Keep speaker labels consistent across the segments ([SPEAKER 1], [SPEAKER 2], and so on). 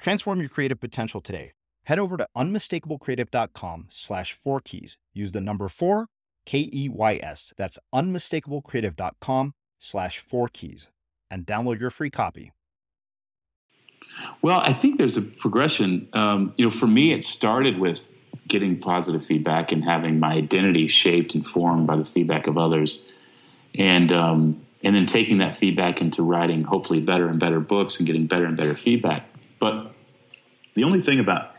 [SPEAKER 1] Transform your creative potential today. Head over to unmistakablecreative.com slash four keys. Use the number four, K E Y S. That's unmistakablecreative.com slash four keys and download your free copy.
[SPEAKER 2] Well, I think there's a progression. Um, you know, for me, it started with getting positive feedback and having my identity shaped and formed by the feedback of others. And, um, and then taking that feedback into writing hopefully better and better books and getting better and better feedback. But the only thing about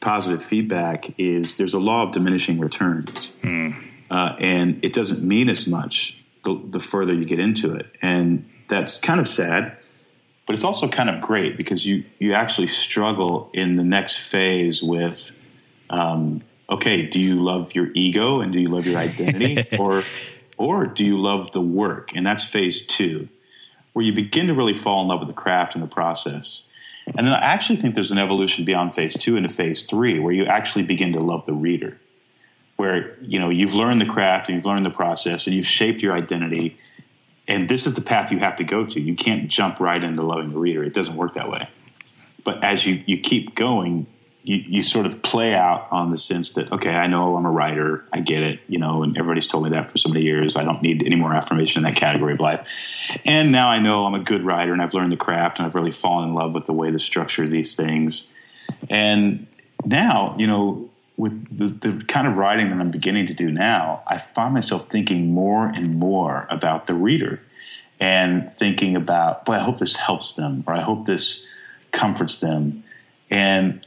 [SPEAKER 2] positive feedback is there's a law of diminishing returns. Hmm. Uh, and it doesn't mean as much the, the further you get into it. And that's kind of sad, but it's also kind of great because you, you actually struggle in the next phase with, um, okay, do you love your ego and do you love your identity? or, or do you love the work? And that's phase two, where you begin to really fall in love with the craft and the process. And then I actually think there's an evolution beyond phase two into phase three where you actually begin to love the reader, where you know you've learned the craft and you've learned the process and you've shaped your identity, and this is the path you have to go to. You can't jump right into loving the reader; it doesn't work that way. But as you you keep going, you, you sort of play out on the sense that okay i know i'm a writer i get it you know and everybody's told me that for so many years i don't need any more affirmation in that category of life. And now i know i'm a good writer and i've learned the craft and i've really fallen in love with the way the structure of these things. And now you know with the, the kind of writing that i'm beginning to do now i find myself thinking more and more about the reader and thinking about boy i hope this helps them or i hope this comforts them. And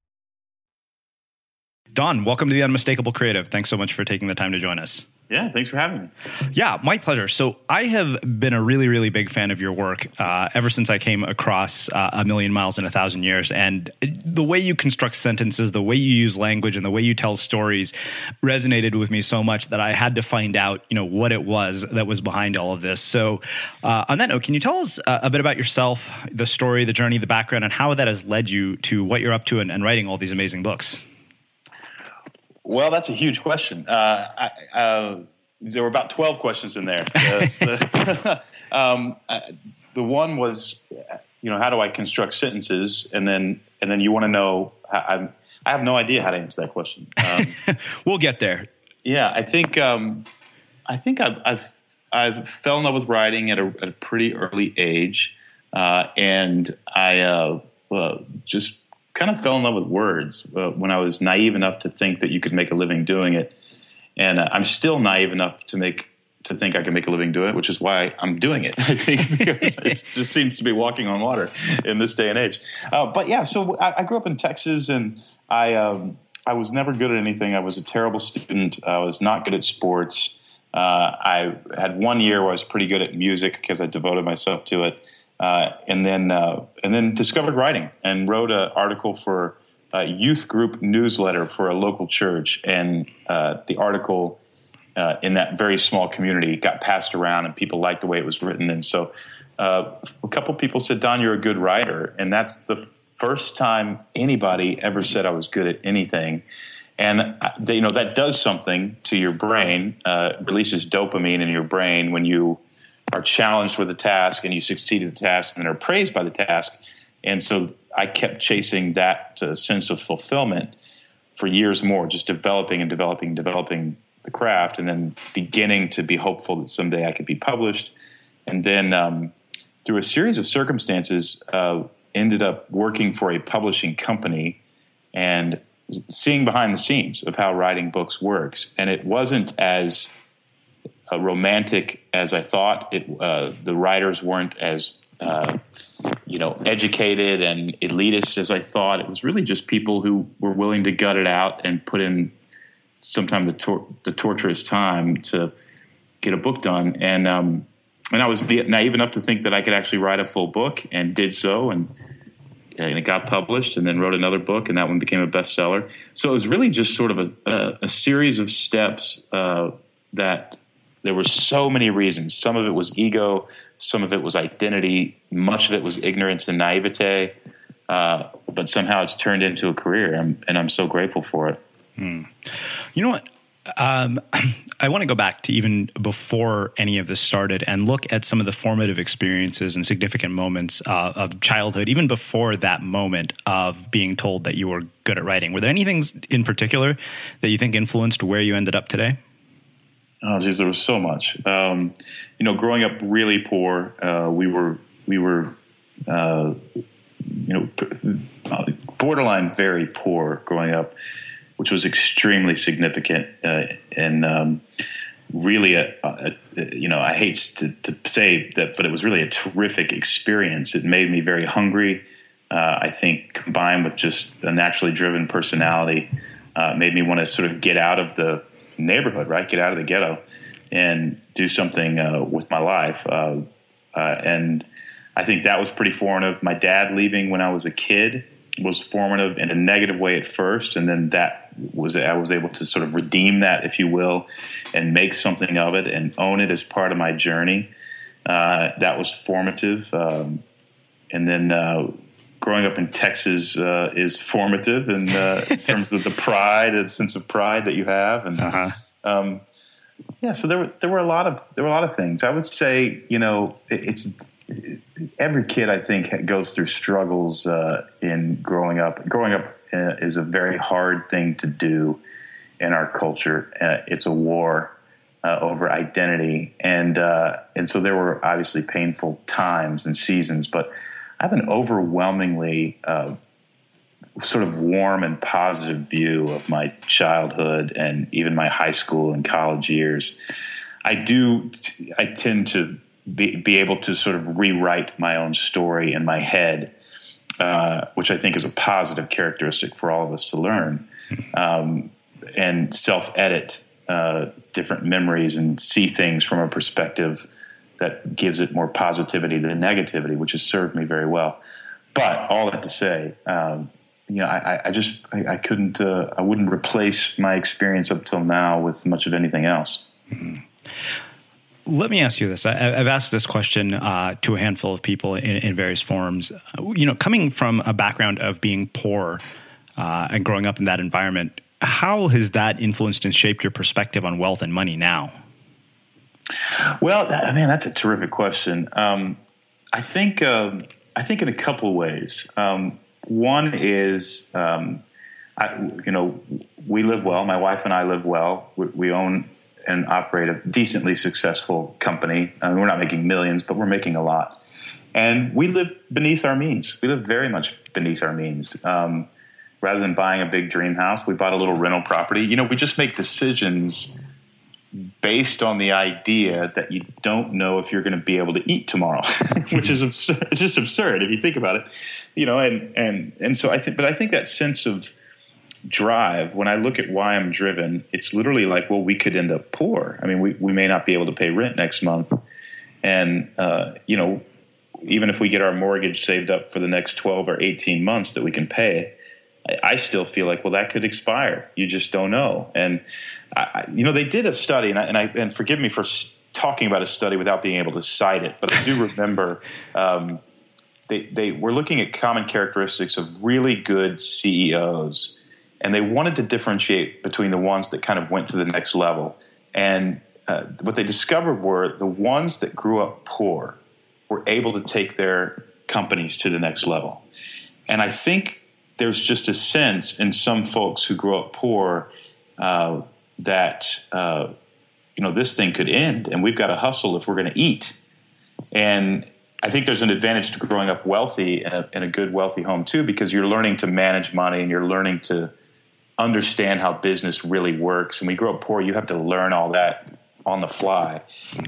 [SPEAKER 3] Don, welcome to the Unmistakable Creative. Thanks so much for taking the time to join us.
[SPEAKER 2] Yeah, thanks for having me.
[SPEAKER 3] Yeah, my pleasure. So I have been a really, really big fan of your work uh, ever since I came across uh, A Million Miles in a Thousand Years. And the way you construct sentences, the way you use language, and the way you tell stories resonated with me so much that I had to find out, you know, what it was that was behind all of this. So uh, on that note, can you tell us uh, a bit about yourself, the story, the journey, the background, and how that has led you to what you're up to and, and writing all these amazing books?
[SPEAKER 2] Well, that's a huge question. Uh, I, uh, there were about 12 questions in there. the, um, uh, the, one was, you know, how do I construct sentences? And then, and then you want to know, I, I have no idea how to answer that question. Um,
[SPEAKER 3] we'll get there.
[SPEAKER 2] Yeah, I think, um, I think I've, I've, I've, fell in love with writing at a, at a pretty early age. Uh, and I uh, just kind of fell in love with words uh, when I was naive enough to think that you could make a living doing it, and uh, I'm still naive enough to make to think I can make a living doing it, which is why I'm doing it. I think because it just seems to be walking on water in this day and age. Uh, but yeah, so I, I, grew up in Texas, and I um, I was never good at anything. I was a terrible student. I was not good at sports. Uh, I had one year where I was pretty good at music because I devoted myself to it. Uh, and then uh, and then discovered writing and wrote an article for a youth group newsletter for a local church. And uh, the article uh, in that very small community got passed around, and people liked the way it was written. And so uh, a couple people said, "Don, you're a good writer," and that's the first time anybody ever said I was good at anything. And you know that does something to your brain, releases dopamine in your brain when you are challenged with a task and you succeed at the task and are praised by the task. And so I kept chasing that uh, sense of fulfillment for years more, just developing and developing and developing the craft, and then beginning to be hopeful that someday I could be published. And then um, through a series of circumstances, uh, ended up working for a publishing company and seeing behind the scenes of how writing books works. And it wasn't as uh, romantic as I thought. It, uh, the writers weren't as uh, you know educated and elitist as I thought. It was really just people who were willing to gut it out and put in sometimes the, tor- the torturous time to get a book done. And um, and I was naive enough to think that I could actually write a full book, and did so, and and it got published, and then wrote another book, and that one became a bestseller. So it was really just sort of a, a, a series of steps uh, that there were so many reasons. Some of it was ego, some of it was identity, much of it was ignorance and naivete. Uh, but somehow it's turned into a career, and, and I'm so grateful for it.
[SPEAKER 3] Hmm. You know what? Um, I want to go back to even before any of this started and look at some of the formative experiences and significant moments uh, of childhood, even before that moment of being told that you were good at writing. Were there any things in particular that you think influenced where you ended up today?
[SPEAKER 2] Oh, geez, there was so much. Um, you know, growing up really poor, uh, we were we were, uh, you know, borderline very poor growing up which was extremely significant uh, and um, really a, a, a, you know I hate to, to, say that, but it was really a terrific experience. It made me very hungry. Uh, I think combined with just a naturally driven personality, uh, made me want to sort of get out of the neighborhood, right? Get out of the ghetto and do something uh, with my life. Uh, uh, and I think that was pretty formative. My dad leaving when I was a kid was formative in a negative way at first, and then that was I was able to sort of redeem that, if you will, and make something of it and own it as part of my journey. Uh, that was formative, um, and then uh, growing up in Texas uh, is formative in, uh, in, terms of the pride, the sense of pride that you have, and uh-huh. um, yeah. So there were there were a lot of there were a lot of things. I would say, you know, it, it's every kid I think goes through struggles uh, in growing up. Growing up uh, is a very hard thing to do in our culture. Uh, it's a war uh, over identity, and uh, and so there were obviously painful times and seasons, but I have an overwhelmingly uh, sort of warm and positive view of my childhood and even my high school and college years. I do. I tend to be, be able to sort of rewrite my own story in my head, uh, which I think is a positive characteristic for all of us to learn, um, and self edit uh, different memories and see things from a perspective that gives it more positivity than negativity, which has served me very well. But all that to say, um, you know, I, I just I, I couldn't uh, I wouldn't replace my experience up till now with much of anything else.
[SPEAKER 3] Let me ask you this. I, have asked this question uh, to a handful of people in, in, various forms. You know, coming from a background of being poor uh, and growing up in that environment, how has that influenced and shaped your perspective on wealth and money now?
[SPEAKER 2] Well, I mean, that's a terrific question. Um, I think um, I think in a couple of ways. Um, one is, um, I, you know, we live well. My wife and I live well. We, we own and operate a decently successful company. I mean, we're not making millions, but we're making a lot. And we live beneath our means. We live very much beneath our means. Um, rather than buying a big dream house, we bought a little rental property. You know, we just make decisions based on the idea that you don't know if you're going to be able to eat tomorrow, which is absurd. It's just absurd if you think about it. You know, and and and so I think, but I think that sense of drive, when I look at why I'm driven, it's literally like, well, we could end up poor. I mean, we, we may not be able to pay rent next month. And, uh, you know, even if we get our mortgage saved up for the next 12 or 18 months that we can pay, I, still feel like, well, that could expire. You just don't know. And, I, you know, they did a study, and, I, and, I, and forgive me for talking about a study without being able to cite it, but I do remember um, they, they were looking at common characteristics of really good CEOs and they wanted to differentiate between the ones that kind of went to the next level. And uh, what they discovered were the ones that grew up poor were able to take their companies to the next level. And I think there's just a sense in some folks who grew up poor uh, that uh, you know this thing could end, and we've got to hustle if we're going to eat. And I think there's an advantage to growing up wealthy in a, in a, good, wealthy home too, because you're learning to manage money and you're learning to understand how business really works. And we grow up poor, you have to learn all that on the fly.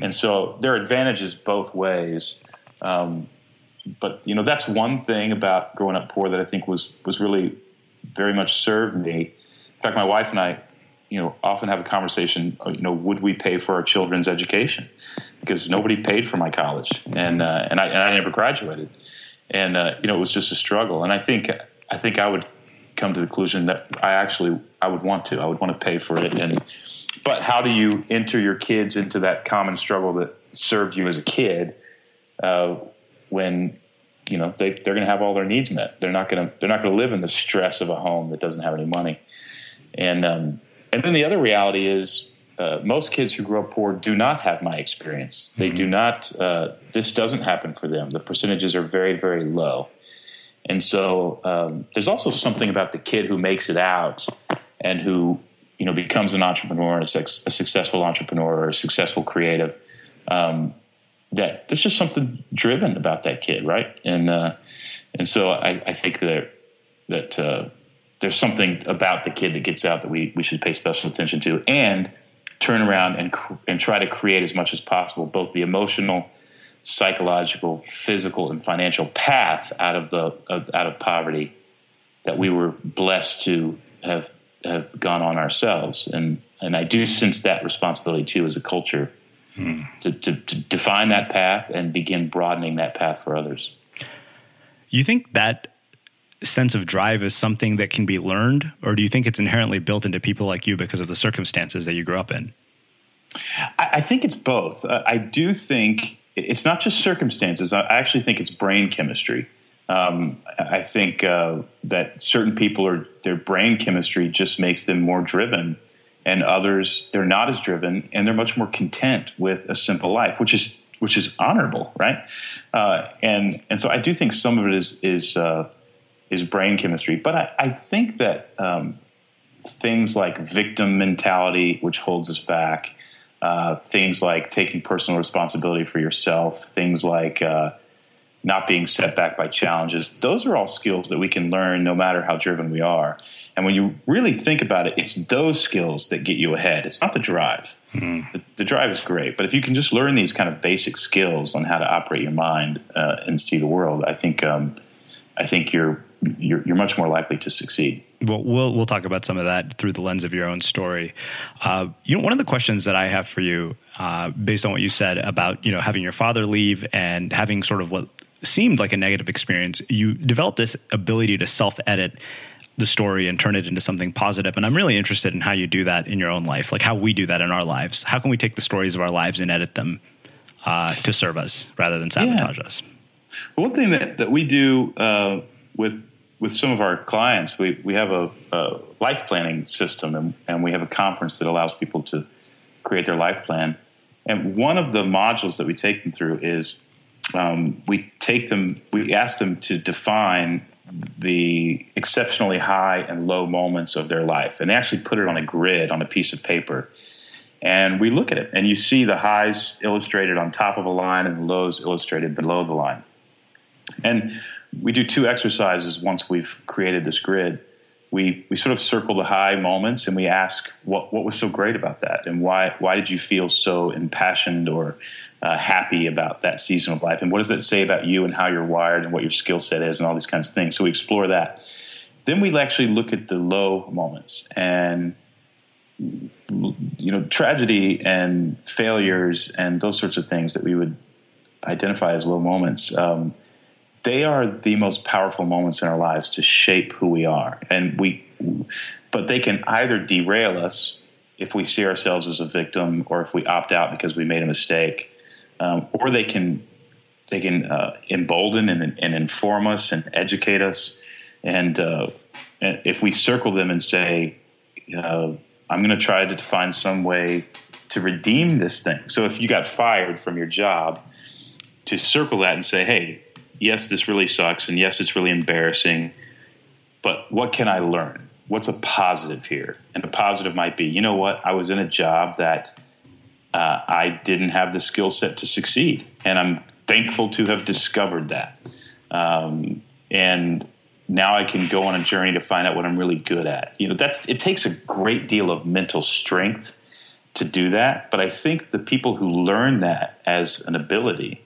[SPEAKER 2] And so there are advantages both ways. Um, but you know that's one thing about growing up poor that I think was was really very much served me. In fact, my wife and I, you know, often have a conversation. Uh, you know, would we pay for our children's education? Because nobody paid for my college, and uh, and I and I never graduated, and uh, you know it was just a struggle. And I think I think I would come to the conclusion that I actually I would want to. I would want to pay for it. And but how do you enter your kids into that common struggle that served you as a kid uh, when you know they they're going to have all their needs met? They're not going to they're not going to live in the stress of a home that doesn't have any money. And um, and then the other reality is uh, most kids who grow up poor do not have my experience. They mm-hmm. do not. Uh, this doesn't happen for them. The percentages are very, very low. And so um, there's also something about the kid who makes it out and who you know becomes an entrepreneur, a, a successful entrepreneur or a successful creative. Um, that there's just something driven about that kid, right? And uh, and so I, I, think that that uh, there's something about the kid that gets out that we we should pay special attention to, and turn around and and try to create as much as possible both the emotional psychological, physical, and financial path out of the out of poverty that we were blessed to have have gone on ourselves. And and I do sense that responsibility too as a culture to, to, to define that path and begin broadening that path for others.
[SPEAKER 3] You think that sense of drive is something that can be learned, or do you think it's inherently built into people like you because of the circumstances that you grew up in?
[SPEAKER 2] I, I think it's both. Uh, I do think it's not just circumstances. I actually think it's brain chemistry. Um, I think uh, that certain people are their brain chemistry just makes them more driven, and others they're not as driven and they're much more content with a simple life, which is which is honorable, right? Uh, and and so I do think some of it is is uh, is brain chemistry, but I, I think that um, things like victim mentality, which holds us back, uh, things like taking personal responsibility for yourself, things like uh, not being set back by challenges. Those are all skills that we can learn no matter how driven we are. And when you really think about it, it's those skills that get you ahead. It's not the drive. Mm-hmm. The, the, drive is great, but if you can just learn these kind of basic skills on how to operate your mind uh, and see the world, I think um, I think you're you're, you're much more likely to succeed.
[SPEAKER 3] Well, we'll we'll talk about some of that through the lens of your own story. Uh, you know, one of the questions that I have for you, uh, based on what you said about you know having your father leave and having sort of what seemed like a negative experience, you developed this ability to self edit the story and turn it into something positive. And I'm really interested in how you do that in your own life, like how we do that in our lives. How can we take the stories of our lives and edit them uh, to serve us rather than sabotage yeah. us?
[SPEAKER 2] One thing that, that we do uh, with with some of our clients, we, we have a, a life planning system and, and, we have a conference that allows people to create their life plan. And one of the modules that we take them through is um, we take them, we ask them to define the exceptionally high and low moments of their life. And they actually put it on a grid on a piece of paper. And we look at it, and you see the highs illustrated on top of a line and the lows illustrated below the line. And we do two exercises once we've created this grid. We, we sort of circle the high moments and we ask what, what was so great about that and why, why did you feel so impassioned or uh, happy about that season of life and what does that say about you and how you're wired and what your skill set is and all these kinds of things. So we explore that. Then we actually look at the low moments and you know tragedy and failures and those sorts of things that we would identify as low moments. Um, they are the most powerful moments in our lives to shape who we are. And we, but they can either derail us if we see ourselves as a victim or if we opt out because we made a mistake, um, or they can they can uh, embolden and, and, inform us and educate us. And, uh, if we circle them and say, uh, I'm going to try to find some way to redeem this thing. So if you got fired from your job, to circle that and say, hey, yes, this really sucks, and yes, it's really embarrassing, but what can I learn? What's a positive here? And a positive might be, you know what? I was in a job that uh, I didn't have the skill set to succeed, and I'm thankful to have discovered that. Um, and now I can go on a journey to find out what I'm really good at. You know, that's it takes a great deal of mental strength to do that. But I think the people who learn that as an ability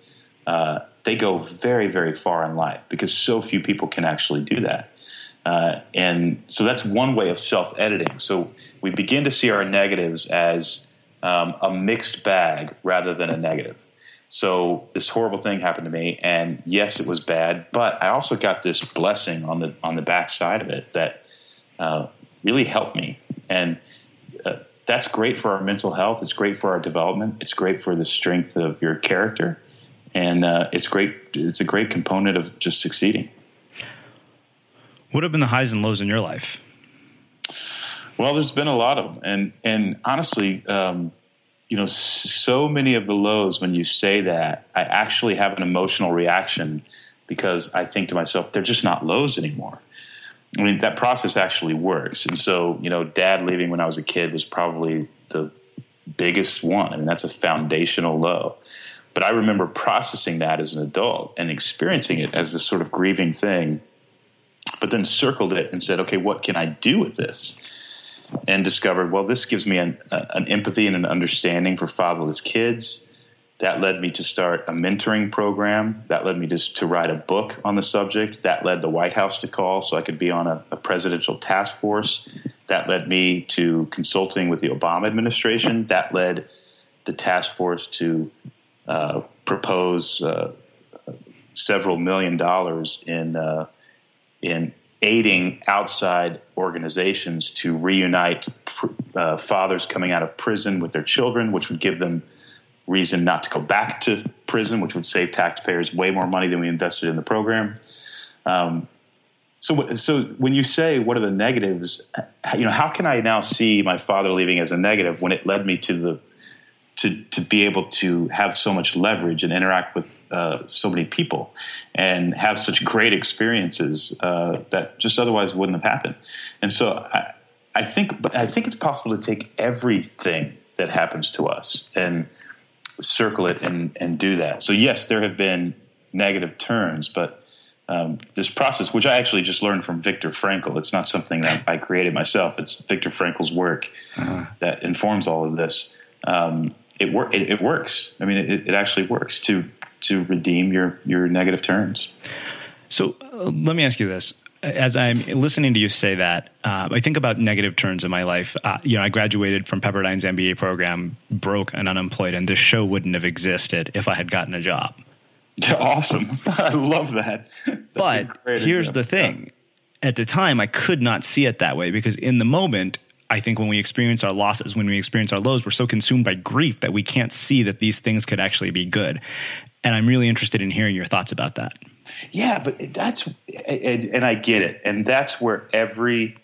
[SPEAKER 2] uh, they go very, very far in life because so few people can actually do that. Uh, and so that's one way of self editing. So we begin to see our negatives as um, a mixed bag rather than a negative. So this horrible thing happened to me, and yes, it was bad, but I also got this blessing on the on the back side of it that uh, really helped me, and uh, that's great for our mental health. It's great for our development. It's great for the strength of your character, and uh, it's great. It's a great component of just succeeding.
[SPEAKER 3] What have been the highs and lows in your life?
[SPEAKER 2] Well, there's been a lot of them, and and honestly, um, you know, so many of the lows. When you say that, I actually have an emotional reaction because I think to myself, they're just not lows anymore. I mean, that process actually works, and so you know, Dad leaving when I was a kid was probably the biggest one. I mean, that's a foundational low. But I remember processing that as an adult and experiencing it as this sort of grieving thing, but then circled it and said, okay, what can I do with this? And discovered, well, this gives me an, an empathy and an understanding for fatherless kids. That led me to start a mentoring program. That led me to, to write a book on the subject. That led the White House to call so I could be on a, a presidential task force. That led me to consulting with the Obama administration. That led the task force to uh, propose uh, several million dollars in uh, in aiding outside organizations to reunite uh, fathers coming out of prison with their children, which would give them reason not to go back to prison, which would save taxpayers way more money than we invested in the program. Um, so, so when you say what are the negatives, you know, how can I now see my father leaving as a negative when it led me to the to to be able to have so much leverage and interact with uh, so many people and have such great experiences uh, that just otherwise wouldn't have happened. And so I, I think I think it's possible to take everything that happens to us and circle it and, and do that. So yes, there have been negative turns, but um, this process, which I actually just learned from Viktor Frankl, it's not something that I created myself. It's Viktor Frankl's work uh-huh. that informs all of this. Um, it, wor- it, it works. I mean, it, it actually works to to redeem your your negative turns.
[SPEAKER 3] So uh, let me ask you this: as I'm listening to you say that, uh, I think about negative turns in my life. Uh, you know, I graduated from Pepperdine's MBA program, broke and unemployed, and this show wouldn't have existed if I had gotten a job.
[SPEAKER 2] Yeah, awesome! I love that.
[SPEAKER 3] That's but here's example. the thing: at the time, I could not see it that way because in the moment, I think when we experience our losses, when we experience our lows, we're so consumed by grief that we can't see that these things could actually be good. And I'm really interested in hearing your thoughts about that.
[SPEAKER 2] Yeah, but that's and, and I get it, and that's where every,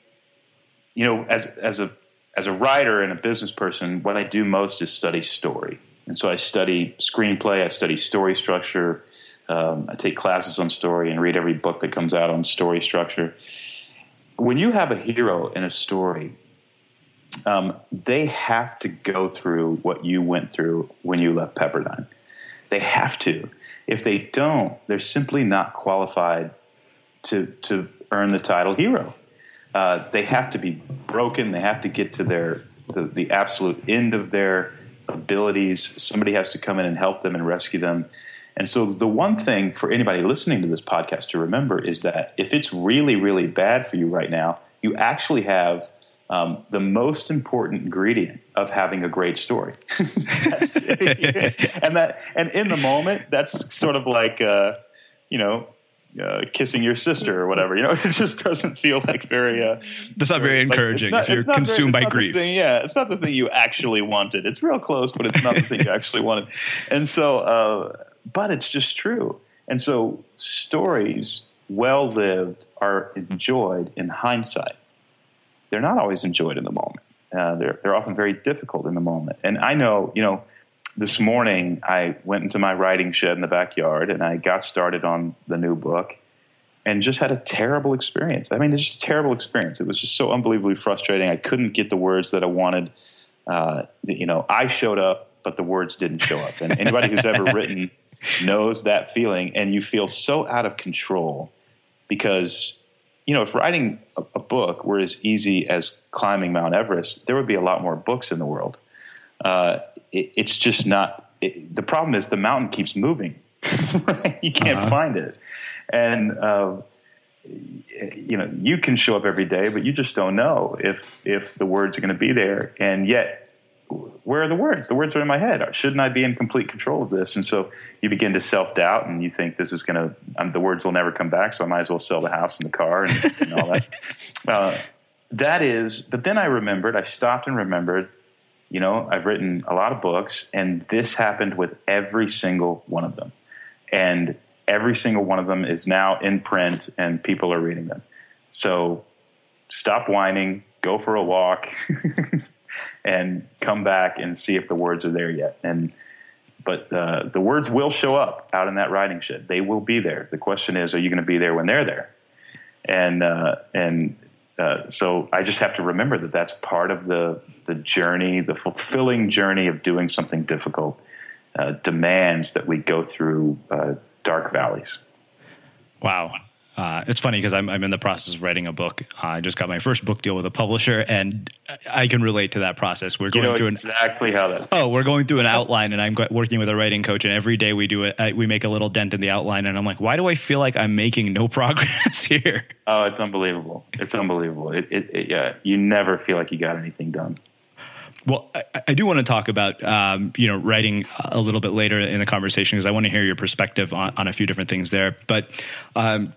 [SPEAKER 2] you know, as as a as a writer and a business person, what I do most is study story, and so I study screenplay, I study story structure, um, I take classes on story, and read every book that comes out on story structure. When you have a hero in a story, um, they have to go through what you went through when you left Pepperdine. They have to. If they don't, they're simply not qualified to to earn the title hero. Uh, they have to be broken. They have to get to their the, the absolute end of their abilities. Somebody has to come in and help them and rescue them. And so, the one thing for anybody listening to this podcast to remember is that if it's really, really bad for you right now, you actually have um, the most important ingredient of having a great story. and that, and in the moment, that's sort of like, uh, you know, uh, kissing your sister or whatever. You know, it just doesn't feel like very. Uh,
[SPEAKER 3] That's not very encouraging like, not, if you're consumed very, by grief.
[SPEAKER 2] Thing, yeah, it's not the thing you actually wanted. It's real close, but it's not the thing you actually wanted. And so, uh, but it's just true. And so, stories well lived are enjoyed in hindsight they're not always enjoyed in the moment. Uh, they're they're often very difficult in the moment. And I know, you know, this morning I went into my writing shed in the backyard and I got started on the new book and just had a terrible experience. I mean, it's just a terrible experience. It was just so unbelievably frustrating. I couldn't get the words that I wanted. Uh, you know, I showed up, but the words didn't show up. And anybody who's ever written knows that feeling. And you feel so out of control because you know, if writing a, a, book were as easy as climbing Mount Everest, there would be a lot more books in the world. Uh, it, it's just not. It, the problem is the mountain keeps moving. right? You can't uh-huh. find it, and uh, you know you can show up every day, but you just don't know if if the words are going to be there. And yet, where are the words? The words are in my head. Shouldn't I be in complete control of this? And so you begin to self doubt, and you think this is going to. Um, the words will never come back, so I might as well sell the house and the car and, and all that. Uh, that is, but then I remembered. I stopped and remembered. You know, I've written a lot of books, and this happened with every single one of them, and every single one of them is now in print, and people are reading them. So stop whining, go for a walk, and come back and see if the words are there yet. And but uh, the words will show up out in that writing shed. They will be there. The question is, are you going to be there when they're there? And uh, and uh, so I just have to remember that that's part of the the journey, the fulfilling journey of doing something difficult. Uh, demands that we go through uh, dark valleys.
[SPEAKER 3] Wow. Uh, it's funny because I'm, I'm in the process of writing a book. Uh, I just got my first book deal with a publisher, and I can relate to that process. We're going
[SPEAKER 2] you know
[SPEAKER 3] through
[SPEAKER 2] exactly
[SPEAKER 3] an,
[SPEAKER 2] how that.
[SPEAKER 3] Oh, we're going through an outline, and I'm working with a writing coach, and every day we do it. I, we make a little dent in the outline, and I'm like, why do I feel like I'm making no progress here?
[SPEAKER 2] Oh, it's unbelievable! It's unbelievable. It, it, it yeah, you never feel like you got anything done.
[SPEAKER 3] Well, I, I, do want to talk about um, you know writing a little bit later in the conversation because I want to hear your perspective on, on, a few different things there. But um,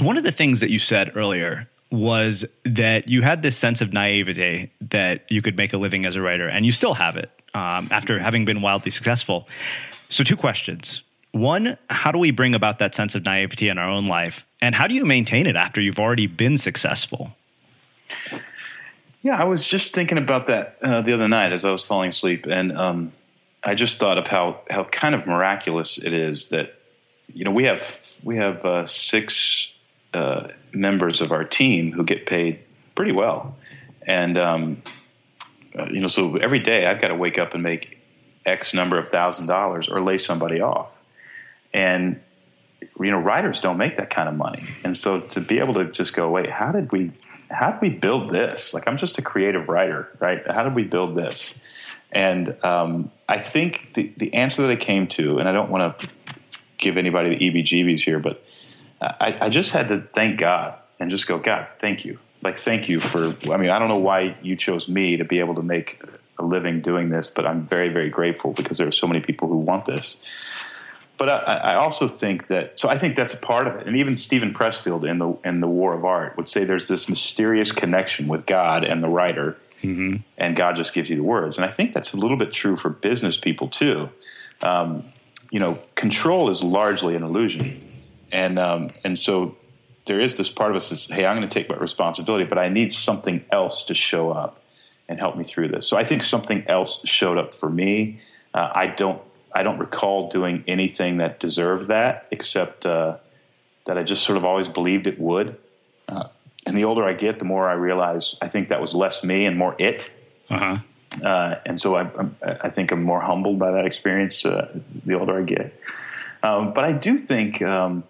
[SPEAKER 3] one of the things that you said earlier was that you had this sense of naivete that you could make a living as a writer, and you still have it um, after having been wildly successful. So, two questions. One, how do we bring about that sense of naivety in our own life? And how do you maintain it after you've already been successful?
[SPEAKER 2] Yeah, I was just thinking about that uh, the other night as I was falling asleep, and um, I just thought of how how kind of miraculous it is that you know we have we have uh, six uh, members of our team who get paid pretty well, and um, uh, you know, so every day I've got to wake up and make X number of thousand dollars or lay somebody off, and you know, writers don't make that kind of money, and so to be able to just go, wait, how did we, how did we build this? Like, I'm just a creative writer, right? How did we build this? And um, I think the the answer that I came to, and I don't want to give anybody the EBGBs here, but I, I just had to thank God and just go, God, thank you. Like, thank you for, I mean, I don't know why you chose me to be able to make a living doing this, but I'm very, very grateful because there are so many people who want this. But I, I also think that, so I think that's a part of it. And even Steven Pressfield in the, in the War of Art would say there's this mysterious connection with God and the writer, mm-hmm. and God just gives you the words. And I think that's a little bit true for business people too. Um, you know, control is largely an illusion and um, and so there is this part of us that's hey i'm going to take my responsibility but i need something else to show up and help me through this so i think something else showed up for me uh, i don't i don't recall doing anything that deserved that except uh, that i just sort of always believed it would uh, and the older i get the more i realize i think that was less me and more it uh-huh. Uh, and so I, I, think I'm more humbled by that experience uh, the older I get. Um, but I do think um,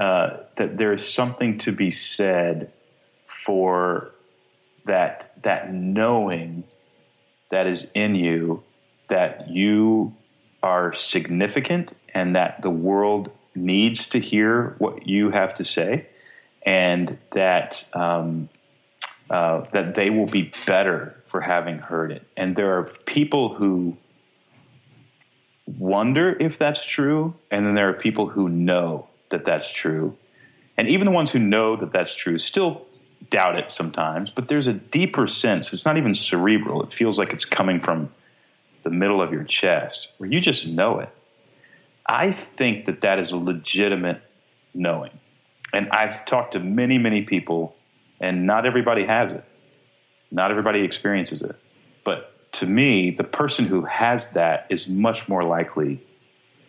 [SPEAKER 2] uh, that there's something to be said for that that knowing that is in you that you are significant and that the world needs to hear what you have to say and that um, uh, that they will be better for having heard it. And there are people who wonder if that's true and then there are people who know that that's true. And even the ones who know that that's true still doubt it sometimes, but there's a deeper sense. It's not even cerebral, it feels like it's coming from the middle of your chest where you just know it. I think that that is a legitimate knowing. And I've talked to many, many people, and not everybody has it. Not everybody experiences it. But to me, the person who has that is much more likely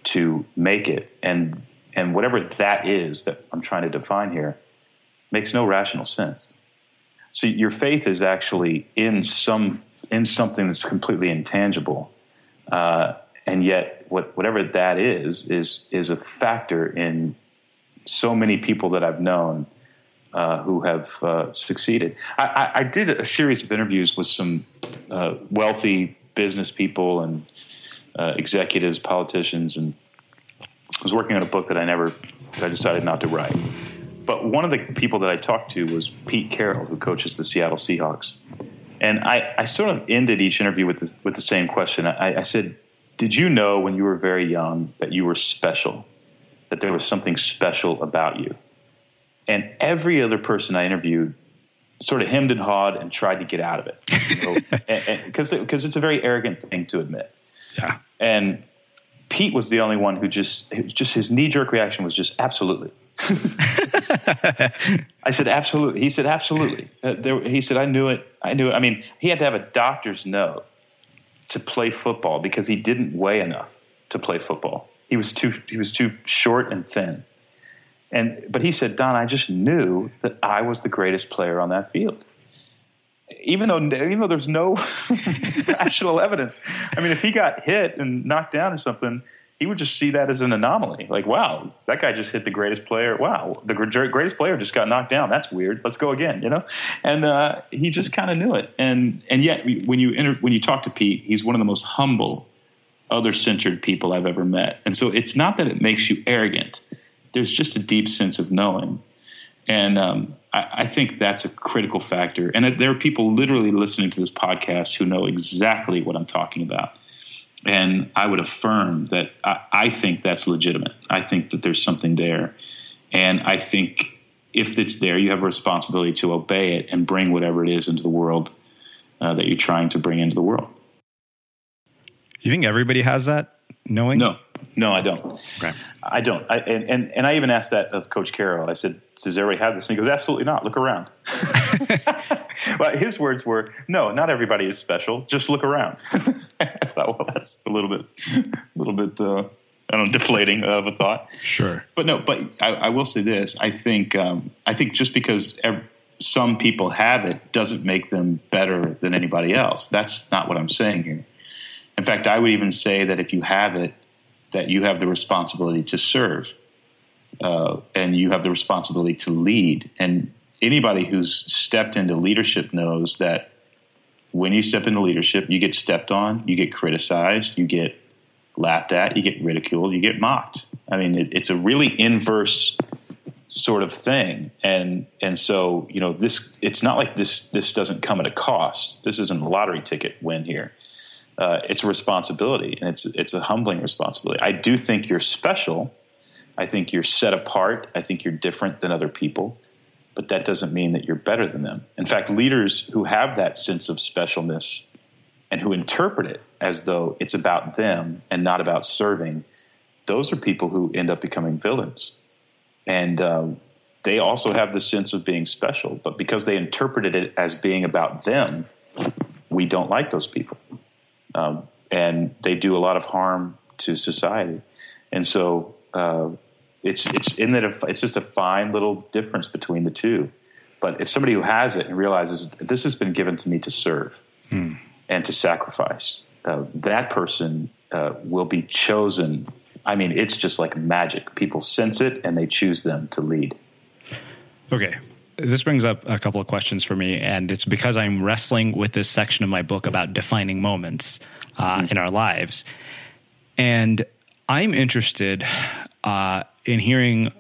[SPEAKER 2] to make it. And and whatever that is that I'm trying to define here makes no rational sense. So your faith is actually in some in something that's completely intangible, uh, and yet what, whatever that is is is a factor in so many people that I've known uh, who have uh, succeeded. I, I, I, did a series of interviews with some uh, wealthy business people and uh, executives, politicians, and I was working on a book that I never, that I decided not to write. But one of the people that I talked to was Pete Carroll, who coaches the Seattle Seahawks. And I, I sort of ended each interview with, this, with the same question. I, I said, Did you know when you were very young that you were special, that there was something special about you? And every other person I interviewed sort of hemmed and hawed and tried to get out of it because you know? because it's a very arrogant thing to admit.
[SPEAKER 3] Yeah.
[SPEAKER 2] And Pete was the only one who just just his knee jerk reaction was just absolutely. I said, absolutely. He said, absolutely. Uh, there, he said, I knew it. I knew it. I mean, he had to have a doctor's note to play football because he didn't weigh enough to play football. He was too he was too short and thin. And but he said, Don, I just knew that I was the greatest player on that field. Even though even though there's no rational evidence. I mean, if he got hit and knocked down or something, he would just see that as an anomaly. Like, wow, that guy just hit the greatest player. Wow, the greatest player just got knocked down. That's weird. Let's go again. You know, and uh, he just kind of knew it. And and yet, when you enter, when you talk to Pete, he's one of the most humble, other centered people I've ever met. And so it's not that it makes you arrogant. There's just a deep sense of knowing. And um, I, I think that's a critical factor. And there are people literally listening to this podcast who know exactly what I'm talking about and I would affirm that I, I, think that's legitimate. I think that there's something there. And I think if it's there, you have a responsibility to obey it and bring whatever it is into the world uh, that you're trying to bring into the world.
[SPEAKER 3] You think everybody has that knowing?
[SPEAKER 2] No, no, I don't. Okay. I don't. I, and, and, and I even asked that of Coach Carroll. I said, does everybody have this? And he goes, absolutely not. Look around. well, his words were, no, not everybody is special. Just look around. I thought, well, that's a little bit, a little bit, uh, I don't know, deflating of a thought.
[SPEAKER 3] Sure.
[SPEAKER 2] But no, but I, I will say this. I think, um, I think just because every, some people have it doesn't make them better than anybody else. That's not what I'm saying here. In fact, I would even say that if you have it, that you have the responsibility to serve uh, and you have the responsibility to lead. And anybody who's stepped into leadership knows that when you step into leadership, you get stepped on, you get criticized, you get laughed at, you get ridiculed, you get mocked. I mean, it, it's a really inverse sort of thing. And and so you know this, it's not like this this doesn't come at a cost. This isn't a lottery ticket win here uh, it's a responsibility and it's it's a humbling responsibility. I do think you're special. I think you're set apart. I think you're different than other people, but that doesn't mean that you're better than them. In fact, leaders who have that sense of specialness and who interpret it as though it's about them and not about serving, those are people who end up becoming villains. And um, they also have the sense of being special, but because they interpreted it as being about them, we don't like those people um, and they do a lot of harm to society. And so uh, it's it's in that it's just a fine little difference between the two. But if somebody who has it and realizes this has been given to me to serve hmm. and to sacrifice, uh, that person uh, will be chosen. I mean, it's just like magic. People sense it and they choose them to lead.
[SPEAKER 3] Okay, this brings up a couple of questions for me, and it's because I'm wrestling with this section of my book about defining moments uh, mm-hmm. in our lives. And I'm interested uh, in hearing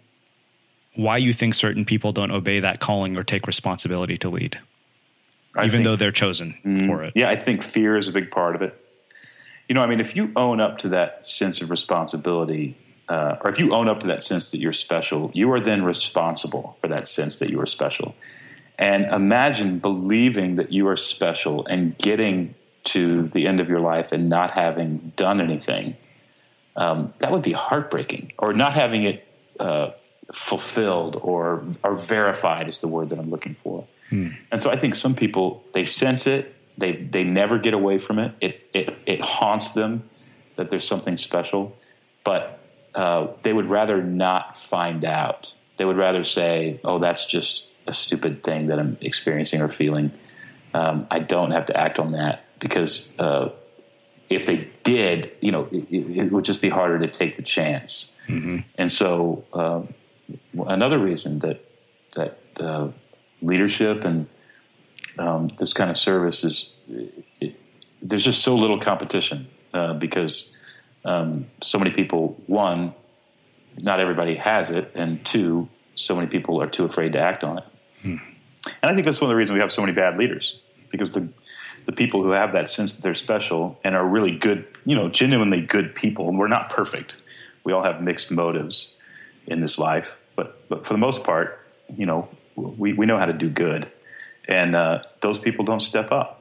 [SPEAKER 3] why you think certain people don't obey that calling or take responsibility to lead, I even think, though they're chosen mm, for it.
[SPEAKER 2] Yeah, I think fear is a big part of it. You know, I mean, if you own up to that sense of responsibility, uh, or if you own up to that sense that you're special, you are then responsible for that sense that you are special. And imagine believing that you are special and getting to the end of your life and not having done anything. Um, that would be heartbreaking, or not having it uh, fulfilled or or verified is the word that I'm looking for. Hmm. And so I think some people they sense it, they they never get away from it. It it it haunts them that there's something special, but uh, they would rather not find out. They would rather say, "Oh, that's just a stupid thing that I'm experiencing or feeling." Um, I don't have to act on that because uh, if they did, you know, it, it, would just be harder to take the chance. Mm-hmm. And so, uh, another reason that that uh, leadership and um, this kind of service is it, there's just so little competition uh, because um, so many people, one, not everybody has it, and two, so many people are too afraid to act on it. Hmm. And I think that's one of the reasons we have so many bad leaders because the the people who have that sense that they're special and are really good, you know, genuinely good people. And we're not perfect. We all have mixed motives in this life, but but for the most part, you know, we we know how to do good, and uh, those people don't step up.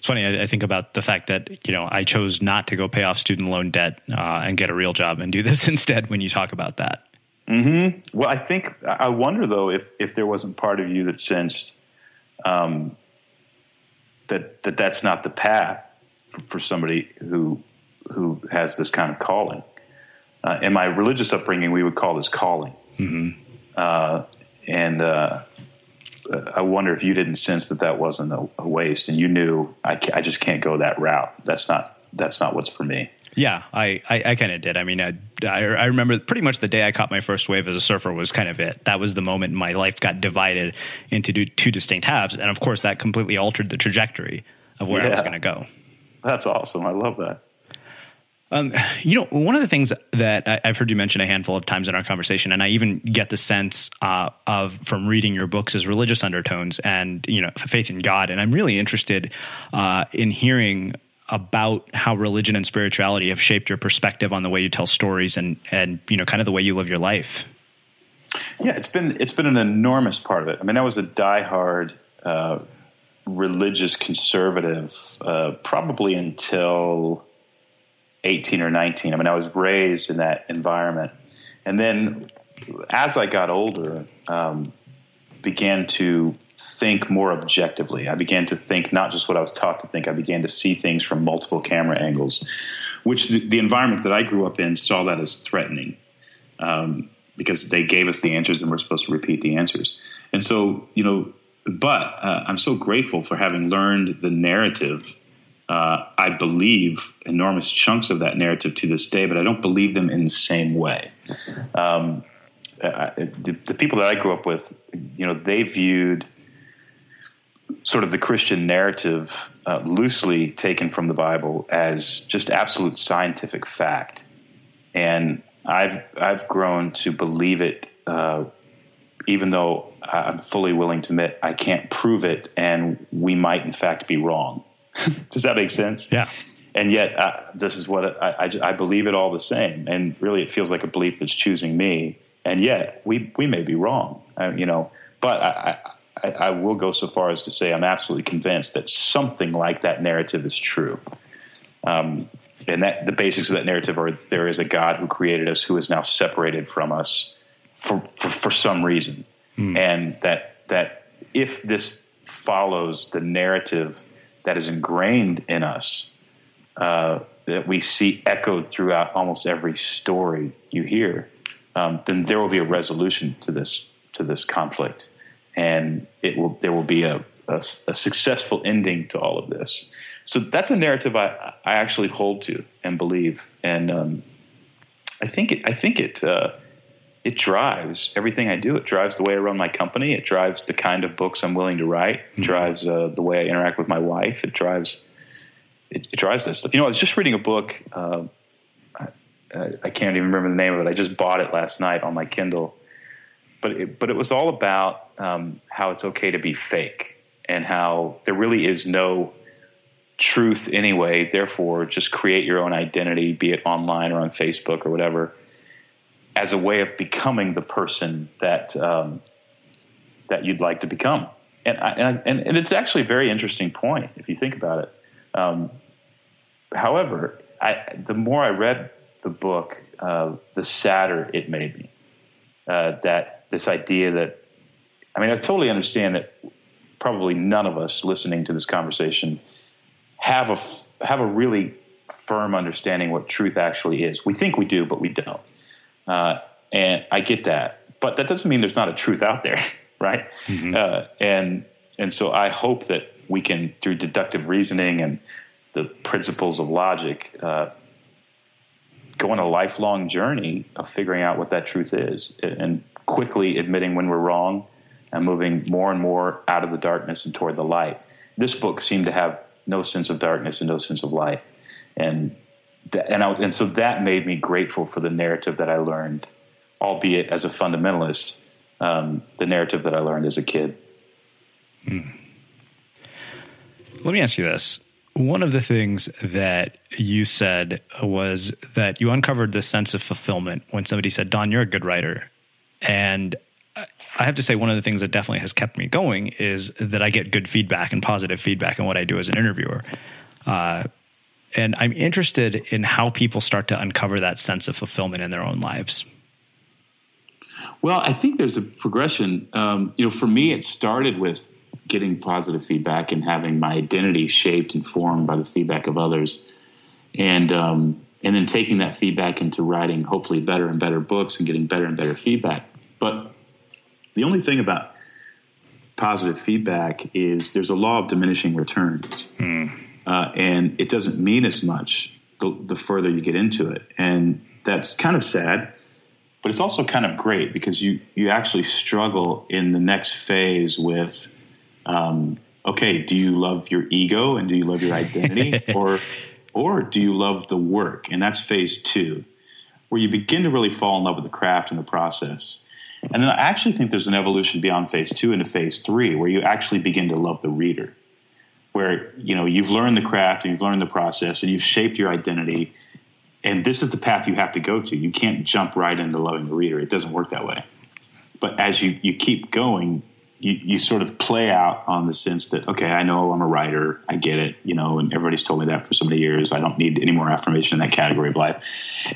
[SPEAKER 3] It's funny. I, I, think about the fact that you know I chose not to go pay off student loan debt uh, and get a real job and do this instead. When you talk about that,
[SPEAKER 2] mm-hmm. well, I think I wonder though if if there wasn't part of you that sensed um, that that that's not the path for, for, somebody who who has this kind of calling. Uh, in my religious upbringing, we would call this calling,
[SPEAKER 3] mm-hmm.
[SPEAKER 2] uh, and uh, I wonder if you didn't sense that that wasn't a, a waste, and you knew I, I just can't go that route. That's not that's not what's for me.
[SPEAKER 3] Yeah, I, I, I kind of did. I mean, I, I, I, remember pretty much the day I caught my first wave as a surfer was kind of it. That was the moment my life got divided into two distinct halves. And of course, that completely altered the trajectory of where yeah. I was going to go.
[SPEAKER 2] That's awesome. I love that.
[SPEAKER 3] Um, you know, one of the things that I, have heard you mention a handful of times in our conversation, and I even get the sense uh, of from reading your books is religious undertones and you know faith in God. And I'm really interested uh, in hearing about how religion and spirituality have shaped your perspective on the way you tell stories and and you know kind of the way you live your life.
[SPEAKER 2] Yeah, it's been it's been an enormous part of it. I mean, I was a diehard uh, religious conservative uh, probably until 18 or 19. I mean, I was raised in that environment. And then as I got older, um, began to think more objectively. I began to think not just what I was taught to think, I began to see things from multiple camera angles, which the, the environment that I grew up in saw that as threatening. Um, because they gave us the answers and we're supposed to repeat the answers. And so, you know, but uh, I'm so grateful for having learned the narrative. Uh, I believe enormous chunks of that narrative to this day, but I don't believe them in the same way. Um, I, the, the, people that I grew up with, you know, they viewed sort of the Christian narrative uh, loosely taken from the Bible as just absolute scientific fact, and I've I've grown to believe it, uh, even though I'm fully willing to admit I can't prove it, and we might in fact be wrong. Does that make sense?
[SPEAKER 3] Yeah.
[SPEAKER 2] And yet, uh, this is what I, I, I believe it all the same, and really, it feels like a belief that's choosing me. And yet, we we may be wrong, uh, you know. But I, I, I will go so far as to say I'm absolutely convinced that something like that narrative is true. Um, and that the basics of that narrative are there is a God who created us who is now separated from us for for, for some reason, mm. and that that if this follows the narrative that is ingrained in us, uh, that we see echoed throughout almost every story you hear, um, then there will be a resolution to this to this conflict, and it will there will be a, a, a successful ending to all of this. So that's a narrative I, I actually hold to and believe, and um, I think it, I think it uh, it drives everything I do. It drives the way I run my company. It drives the kind of books I'm willing to write. It mm-hmm. drives uh, the way I interact with my wife. It drives it, it, drives this stuff. You know, I was just reading a book. Uh, I, I, can't even remember the name of it. I just bought it last night on my Kindle, but it, but it was all about um, how it's okay to be fake and how there really is no truth anyway. Therefore, just create your own identity, be it online or on Facebook or whatever, as a way of becoming the person that um, that you'd like to become. And, I, and, and it's actually a very interesting point if you think about it. Um, however, I, the more I read the book, uh, the sadder it made me. Uh, that this idea that, I mean, I totally understand that probably none of us listening to this conversation have a have a really firm understanding what truth actually is. We think we do, but we don't. Uh, and I get that, but that doesn't mean there's not a truth out there, right? Mm-hmm. Uh, and and so I hope that we can, through deductive reasoning and the principles of logic, uh, go on a lifelong journey of figuring out what that truth is, and quickly admitting when we're wrong, and moving more and more out of the darkness and toward the light. This book seemed to have no sense of darkness and no sense of light. And and I, and so that made me grateful for the narrative that I learned, albeit as a fundamentalist, um, the narrative that I learned as a kid. Hmm.
[SPEAKER 3] Let me ask you this. One of the things that you said was that you uncovered the sense of fulfillment when somebody said, Don, you're a good writer. And I have to say, one of the things that definitely has kept me going is that I get good feedback and positive feedback on what I do as an interviewer. Uh, and I'm interested in how people start to uncover that sense of fulfillment in their own lives.
[SPEAKER 4] Well, I think there's a progression. Um, you know, for me, it started with getting positive feedback and having my identity shaped and formed by the feedback of others, and um, and then taking that feedback into writing hopefully better and better books and getting better and better feedback. But the only thing about positive feedback is there's a law of diminishing returns. Mm. Uh, and it doesn't mean as much the, the, further you get into it. And that's kind of sad, but it's also kind of great because you, you actually struggle in the next phase with, um, okay, do you love your ego and do you love your identity? or, or do you love the work? And that's phase two, where you begin to really fall in love with the craft and the process. And then I actually think there's an evolution beyond phase two into phase three where you actually begin to love the reader, where you know you've learned the craft and you've learned the process and you've shaped your identity, and this is the path you have to go to. You can't jump right into loving the reader; it doesn't work that way. But as you you keep going, you, you sort of play out on the sense that okay, I know I'm a writer, I get it, you know, and everybody's told me that for so many years. I don't need any more affirmation in that category of life.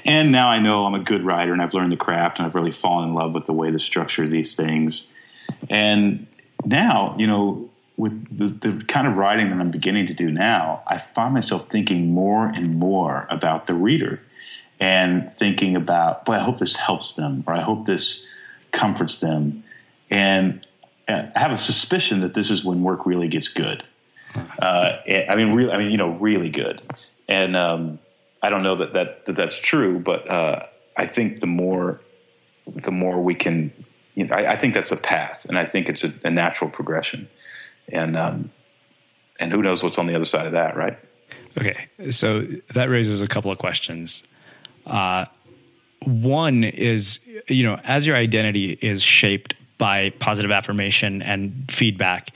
[SPEAKER 4] And now I know I'm a good writer, and I've learned the craft, and I've really fallen in love with the way the structure of these things. And now, you know, with the, the kind of writing that I'm beginning to do now, I find myself thinking more and more about the reader
[SPEAKER 2] and thinking about, boy, I hope this helps them, or I hope this comforts them, and I have a suspicion that this is when work really gets good. Uh, I mean, really, I mean, you know, really good. And um, I don't know that, that, that that's true, but uh, I think the more the more we can, you know, I, I, think that's a path, and I think it's a, a natural progression. And um, and who knows what's on the other side of that, right?
[SPEAKER 3] Okay, so that raises a couple of questions. Uh, one is, you know, as your identity is shaped by positive affirmation and feedback,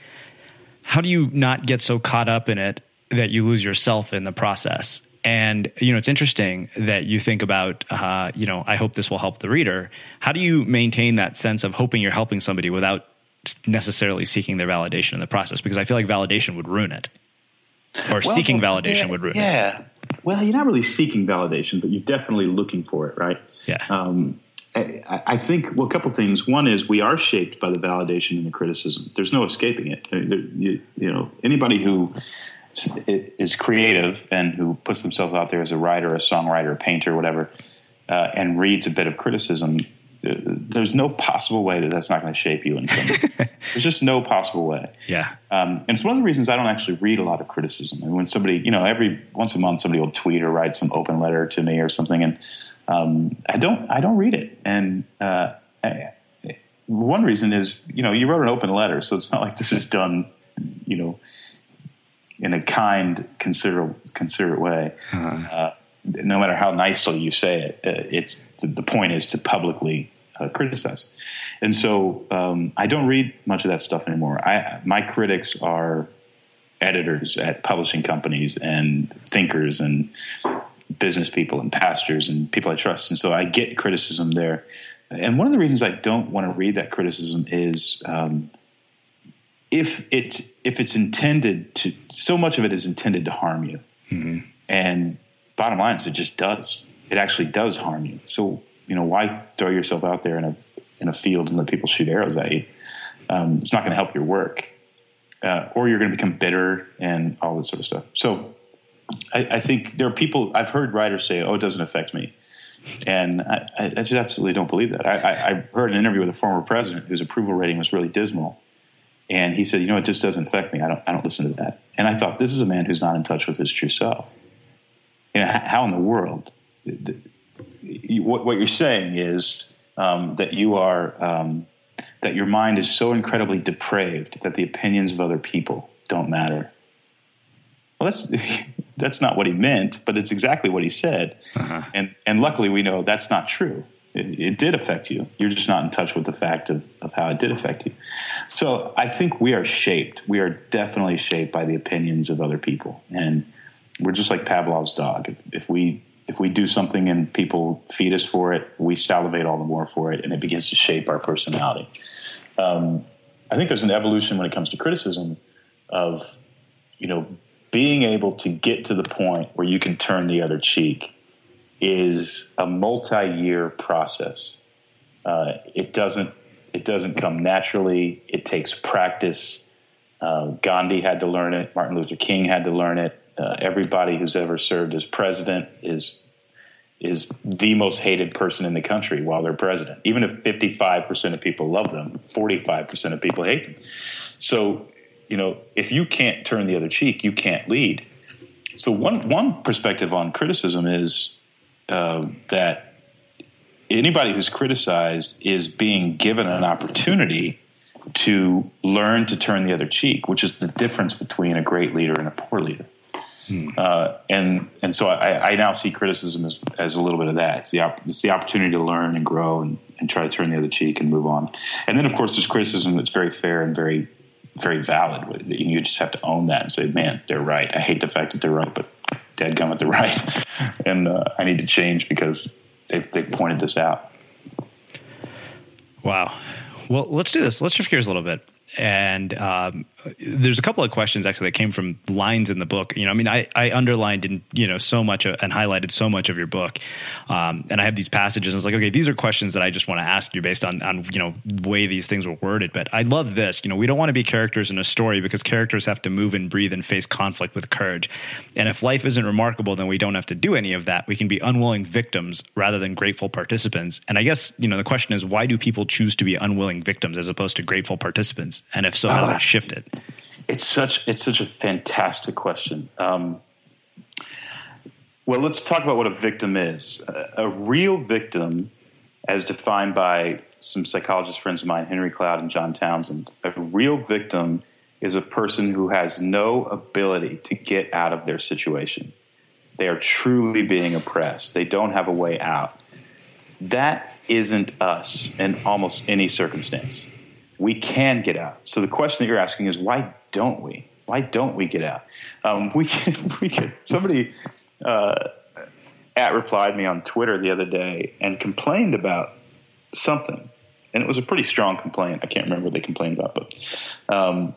[SPEAKER 3] how do you not get so caught up in it that you lose yourself in the process? And you know, it's interesting that you think about, uh, you know, I hope this will help the reader. How do you maintain that sense of hoping you're helping somebody without necessarily seeking their validation in the process? Because I feel like validation would ruin it, or well, seeking validation
[SPEAKER 2] yeah,
[SPEAKER 3] would ruin
[SPEAKER 2] yeah. it. Yeah. Well, you're not really seeking validation, but you're definitely looking for it, right?
[SPEAKER 3] Yeah.
[SPEAKER 2] Um, I, I think well, a couple things. One is we are shaped by the validation and the criticism. There's no escaping it. There, you, you know, anybody who is creative and who puts themselves out there as a writer, a songwriter, a painter, whatever, uh, and reads a bit of criticism, there's no possible way that that's not going to shape you in some way. there's just no possible way.
[SPEAKER 3] Yeah.
[SPEAKER 2] Um, and it's one of the reasons I don't actually read a lot of criticism. And when somebody, you know, every once a month somebody will tweet or write some open letter to me or something, and um, I don't, I don't read it. And uh, I, one reason is, you know, you wrote an open letter, so it's not like this is done, you know, in a kind, considerate, considerate way. Uh-huh. Uh, no matter how nicely you say it, uh, it's the point is to publicly uh, criticize. And so um, I don't read much of that stuff anymore. I, my critics are editors at publishing companies and thinkers and business people and pastors and people I trust. And so I get criticism there. And one of the reasons I don't want to read that criticism is um, if it's if it's intended to so much of it is intended to harm you mm-hmm. and bottom line is it just does. It actually does harm you. So you know why throw yourself out there in a in a field and let people shoot arrows at you? Um, it's not going to help your work uh, or you're going to become bitter and all this sort of stuff. So I, I, think there are people i've heard writers say oh it doesn't affect me. And I, I just absolutely don't believe that. I, I heard an interview with a former president whose approval rating was really dismal. And he said, you know, it just doesn't affect me. I don't, I don't listen to that. And I thought, this is a man who's not in touch with his true self. You know, how in the world? What, you're saying is um, that you are, um, that your mind is so incredibly depraved that the opinions of other people don't matter. Well, that's that's not what he meant, but it's exactly what he said. Uh-huh. And and luckily, we know that's not true it, it, did affect you. You're just not in touch with the fact of, of how it did affect you. So I think we are shaped. We are definitely shaped by the opinions of other people. And we're just like Pavlov's dog. If, we if we do something and people feed us for it, we salivate all the more for it, and it begins to shape our personality. Um, I think there's an evolution when it comes to criticism of, you know, being able to get to the point where you can turn the other cheek is a multi-year process. Uh, it doesn't it doesn't come naturally. It takes practice. Uh, Gandhi had to learn it. Martin Luther King had to learn it. Uh, everybody who's ever served as president is is the most hated person in the country while they're president. Even if 55% of people love them, 45% of people hate them. So, you know, if you can't turn the other cheek, you can't lead. So one one perspective on criticism is uh, that anybody who's criticized is being given an opportunity to learn to turn the other cheek, which is the difference between a great leader and a poor leader. Hmm. Uh, and and so I, I, now see criticism as, as a little bit of that. It's the, op- it's the opportunity to learn and grow and, and try to turn the other cheek and move on. And then, of course, there's criticism that's very fair and very very valid. And You just have to own that and say, man, they're right. I hate the fact that they're right, but dadgummit, they're right. and uh, I need to change because they've, they've pointed this out.
[SPEAKER 3] Wow. Well, let's do this. Let's shift gears a little bit. And um, there's a couple of questions actually that came from lines in the book. You know, I mean, I, I underlined and you know so much and highlighted so much of your book, um, and I have these passages. And I was like, okay, these are questions that I just want to ask you based on on you know the way these things were worded. But I love this. You know, we don't want to be characters in a story because characters have to move and breathe and face conflict with courage. And if life isn't remarkable, then we don't have to do any of that. We can be unwilling victims rather than grateful participants. And I guess you know the question is, why do people choose to be unwilling victims as opposed to grateful participants? And if so, how do they ah. shift it?
[SPEAKER 2] It's such it's such a fantastic question. Um, well, let's talk about what a victim is. A, a, real victim, as defined by some psychologist friends of mine, Henry Cloud and John Townsend, a real victim is a person who has no ability to get out of their situation. They are truly being oppressed. They don't have a way out. That isn't us in almost any circumstance. We can get out. So the question that you're asking is why don't we? Why don't we get out? Um, we can. We can. Somebody uh, at replied me on Twitter the other day and complained about something, and it was a pretty strong complaint. I can't remember what they complained about, but um,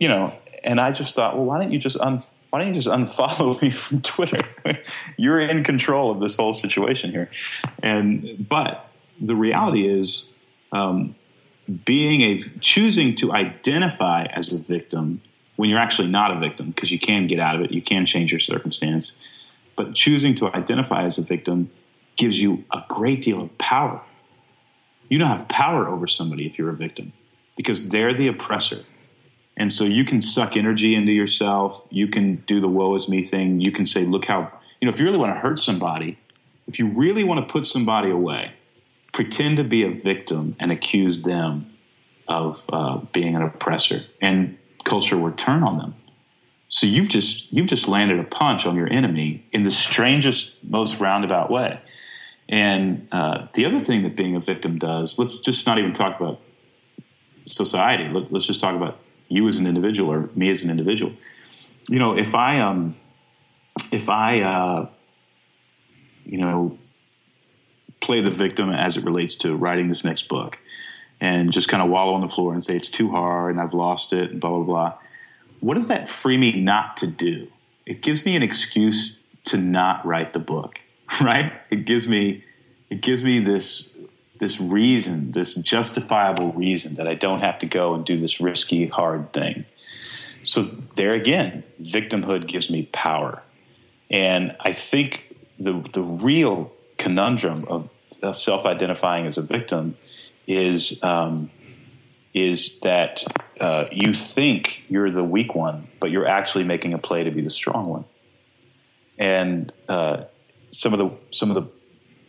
[SPEAKER 2] you know. And I just thought, well, why don't you just un- why don't you just unfollow me from Twitter? You're in control of this whole situation here. And but the reality is, um, being a choosing to identify as a victim when you're actually not a victim because you can get out of it you can change your circumstance but choosing to identify as a victim gives you a great deal of power. You don't have power over somebody if you're a victim because they're the oppressor. And so you can suck energy into yourself you can do the woe is me thing you can say look how you know if you really want to hurt somebody if you really want to put somebody away pretend to be a victim and accuse them of uh, being an oppressor, and culture would turn on them. So you've just you've just landed a punch on your enemy in the strangest, most roundabout way. And uh, the other thing that being a victim does, let's just not even talk about society. Let, us just talk about you as an individual or me as an individual. You know, if I um, if I uh, you know play the victim as it relates to writing this next book and just kind of wallow on the floor and say it's too hard and I've lost it and blah blah blah. What does that free me not to do? It gives me an excuse to not write the book, right? It gives me it gives me this this reason, this justifiable reason that I don't have to go and do this risky hard thing. So there again, victimhood gives me power. And I think the the real conundrum of uh, self-identifying as a victim is um, is that uh, you think you're the weak one, but you're actually making a play to be the strong one. And uh, some of the some of the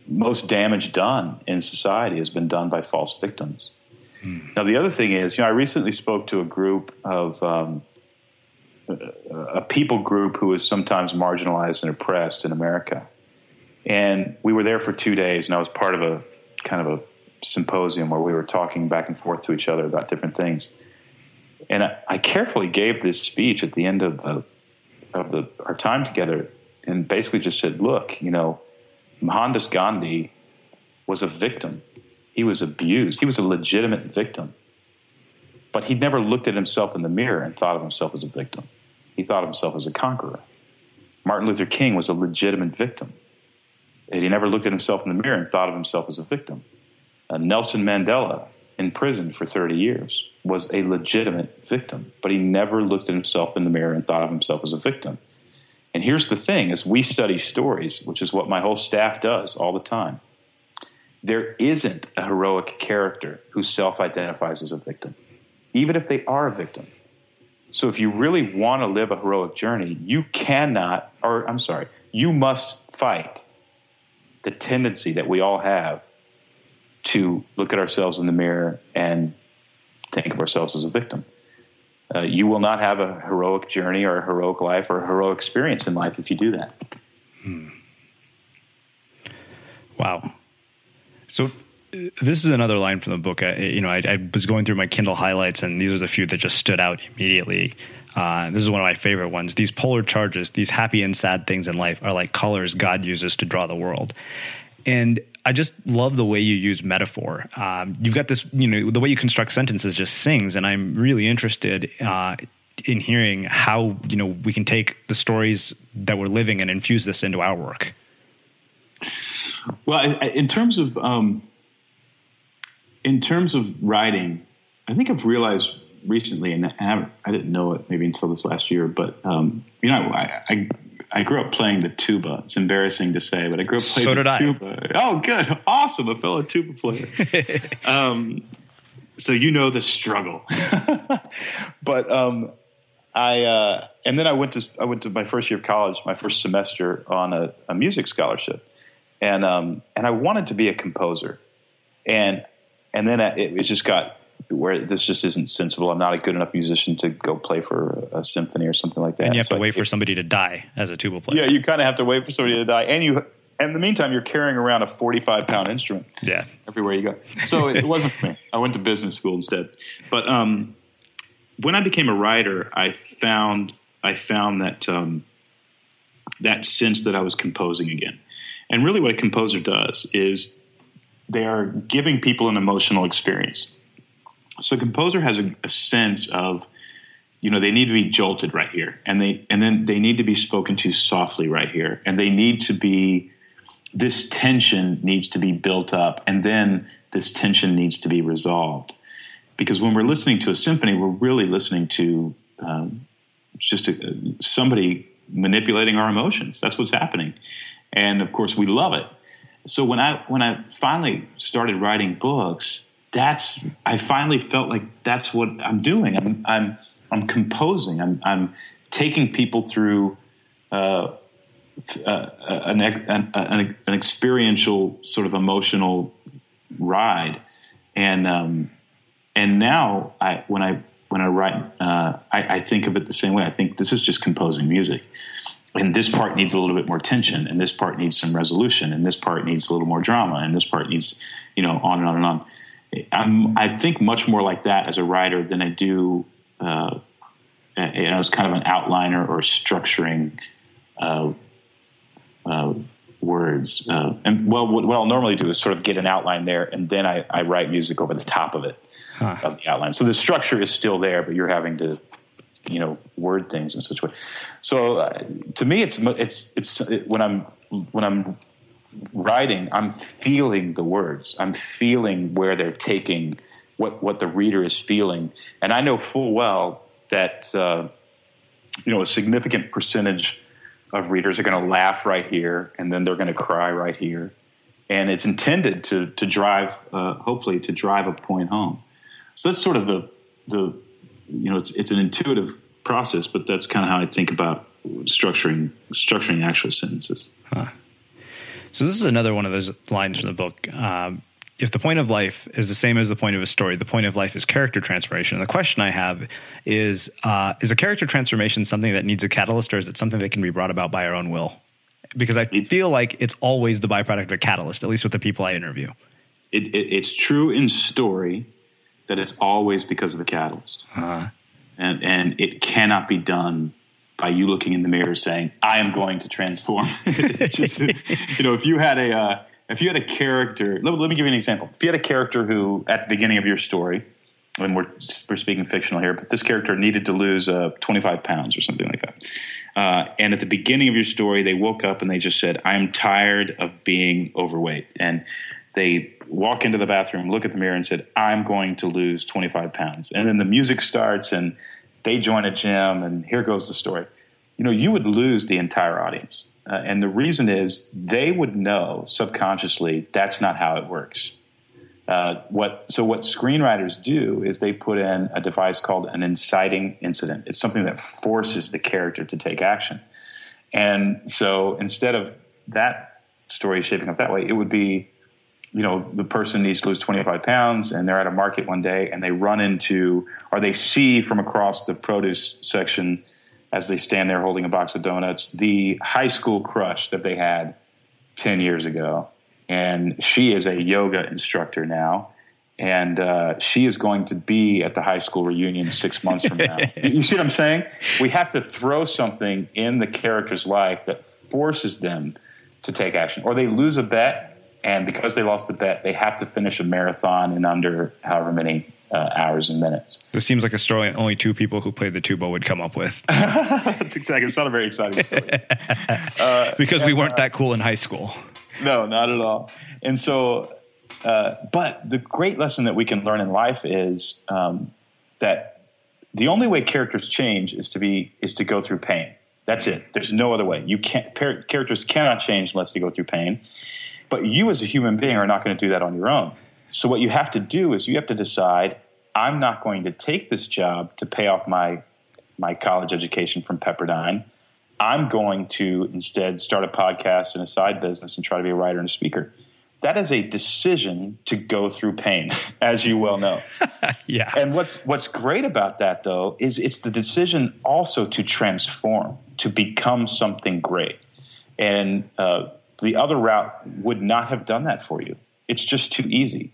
[SPEAKER 2] most damage done in society has been done by false victims. Hmm. Now, the other thing is, you know, I recently spoke to a group of um, a people group who is sometimes marginalized and oppressed in America. And we were there for two days, and I was part of a kind of a symposium where we were talking back and forth to each other about different things. And I, I carefully gave this speech at the end of the of the our time together, and basically just said, "Look, you know, Mohandas Gandhi was a victim. He was abused. He was a legitimate victim, but he never looked at himself in the mirror and thought of himself as a victim. He thought of himself as a conqueror. Martin Luther King was a legitimate victim." And he never looked at himself in the mirror and thought of himself as a victim. Uh, Nelson Mandela, in prison for 30 years, was a legitimate victim, but he never looked at himself in the mirror and thought of himself as a victim. And here's the thing as we study stories, which is what my whole staff does all the time, there isn't a heroic character who self identifies as a victim, even if they are a victim. So if you really want to live a heroic journey, you cannot, or I'm sorry, you must fight the tendency that we all have to look at ourselves in the mirror and think of ourselves as a victim. Uh, you will not have a heroic journey or a heroic life or a heroic experience in life if you do that. Hmm.
[SPEAKER 3] Wow. So this is another line from the book. I, you know, I, I, was going through my Kindle highlights, and these are the few that just stood out immediately. Uh, this is one of my favorite ones. These polar charges, these happy and sad things in life, are like colors God uses to draw the world. and I just love the way you use metaphor. Um, you've got this, you know, the way you construct sentences just sings, and I'm really interested uh, in hearing how you know we can take the stories that we're living and infuse this into our work.
[SPEAKER 2] Well, I, I, in terms of um, in terms of writing, I think I've realized recently, and I, I, didn't know it maybe until this last year, but um, you know, I, I I grew up playing the tuba. It's embarrassing to say, but I grew up playing
[SPEAKER 3] so
[SPEAKER 2] the
[SPEAKER 3] did
[SPEAKER 2] tuba. I. Oh, good, awesome, a fellow tuba player. um, so you know the struggle. but um, I uh, and then I went to I went to my first year of college, my first semester on a, a music scholarship, and um, and I wanted to be a composer, and and then it, it just got where this just isn't sensible. I'm not a good enough musician to go play for a symphony or something like that.
[SPEAKER 3] And you have
[SPEAKER 2] so
[SPEAKER 3] to wait
[SPEAKER 2] it,
[SPEAKER 3] for somebody to die as a tuba player.
[SPEAKER 2] Yeah, you kind of have to wait for somebody to die, and you. And in the meantime, you're carrying around a 45 pound instrument.
[SPEAKER 3] Yeah.
[SPEAKER 2] Everywhere you go. So it wasn't for me. I went to business school instead. But um, when I became a writer, I found I found that um, that sense that I was composing again. And really, what a composer does is they are giving people an emotional experience. So, composer has a, a sense of, you know, they need to be jolted right here, and they and then they need to be spoken to softly right here, and they need to be. This tension needs to be built up, and then this tension needs to be resolved. Because when we're listening to a symphony, we're really listening to um, just a, somebody manipulating our emotions. That's what's happening, and of course, we love it. So when I when I finally started writing books, that's I finally felt like that's what I'm doing. I'm I'm I'm composing. I'm I'm taking people through uh, uh, an, an, an, an experiential sort of emotional ride, and um, and now I when I when I write, uh, I, I think of it the same way. I think this is just composing music and this part needs a little bit more tension and this part needs some resolution and this part needs a little more drama and this part needs you know on and on and on I'm, i think much more like that as a writer than i do uh, you know as kind of an outliner or structuring uh, uh, words uh, and well what, what, i'll normally do is sort of get an outline there and then i, I write music over the top of it huh. of the outline so the structure is still there but you're having to you know word things in such a way. So uh, to me, it's it's it's it, when I'm when I'm writing, I'm feeling the words. I'm feeling where they're taking what what the reader is feeling, and I know full well that uh, you know a significant percentage of readers are going to laugh right here, and then they're going to cry right here, and it's intended to to drive, uh, hopefully, to drive a point home. So that's sort of the the you know, it's it's an intuitive process, but that's kind of how I think about structuring structuring actual sentences. Huh.
[SPEAKER 3] So this is another one of those lines from the book. Um, if the point of life is the same as the point of a story, the point of life is character transformation. And the question I have is: uh, Is a character transformation something that needs a catalyst, or is it something that can be brought about by our own will? Because I feel like it's always the byproduct of a catalyst, at least with the people I interview.
[SPEAKER 2] It, it, it's true in story that it's always because of a catalyst. Uh-huh. And, and it cannot be done by you looking in the mirror saying, I am going to transform. Just, you know, if you had a, uh, if you had a character, let, let, me give you an example. If you had a character who, at the beginning of your story, and we're, we're speaking fictional here, but this character needed to lose uh, 25 pounds or something like that. Uh, and at the beginning of your story, they woke up and they just said, I'm tired of being overweight. And they walk into the bathroom, look at the mirror, and said, I'm going to lose 25 pounds. And then the music starts and they join a gym, and here goes the story. You know, you would lose the entire audience. Uh, and the reason is they would know subconsciously that's not how it works. Uh, what so what screenwriters do is they put in a device called an inciting incident. It's something that forces the character to take action. And so instead of that story shaping up that way, it would be you know the person needs to lose 25 pounds and they're at a market one day and they run into or they see from across the produce section as they stand there holding a box of donuts the high school crush that they had 10 years ago and she is a yoga instructor now and uh, she is going to be at the high school reunion six months from now. you see what I'm saying? We have to throw something in the character's life that forces them to take action, or they lose a bet
[SPEAKER 4] and because they lost the bet, they have to finish a marathon in under however many uh, hours and minutes.
[SPEAKER 3] This seems like a story only two people who played the tuba would come up with.
[SPEAKER 2] That's exactly. It's not a very exciting story.
[SPEAKER 3] uh, because we weren't that cool in high school.
[SPEAKER 2] No, not at all. And so, uh, but the great lesson that we can learn in life is um, that the only way characters change is to be is to go through pain. That's it. There's no other way. You can't. Characters cannot change unless they go through pain. But you, as a human being, are not going to do that on your own. So what you have to do is you have to decide I'm not going to take this job to pay off my my college education from Pepperdine. I'm going to instead start a podcast and a side business and try to be a writer and a speaker. That is a decision to go through pain, as you well know.
[SPEAKER 3] yeah.
[SPEAKER 2] And what's what's great about that though is it's the decision also to transform, to become something great. And uh, the other route would not have done that for you. It's just too easy.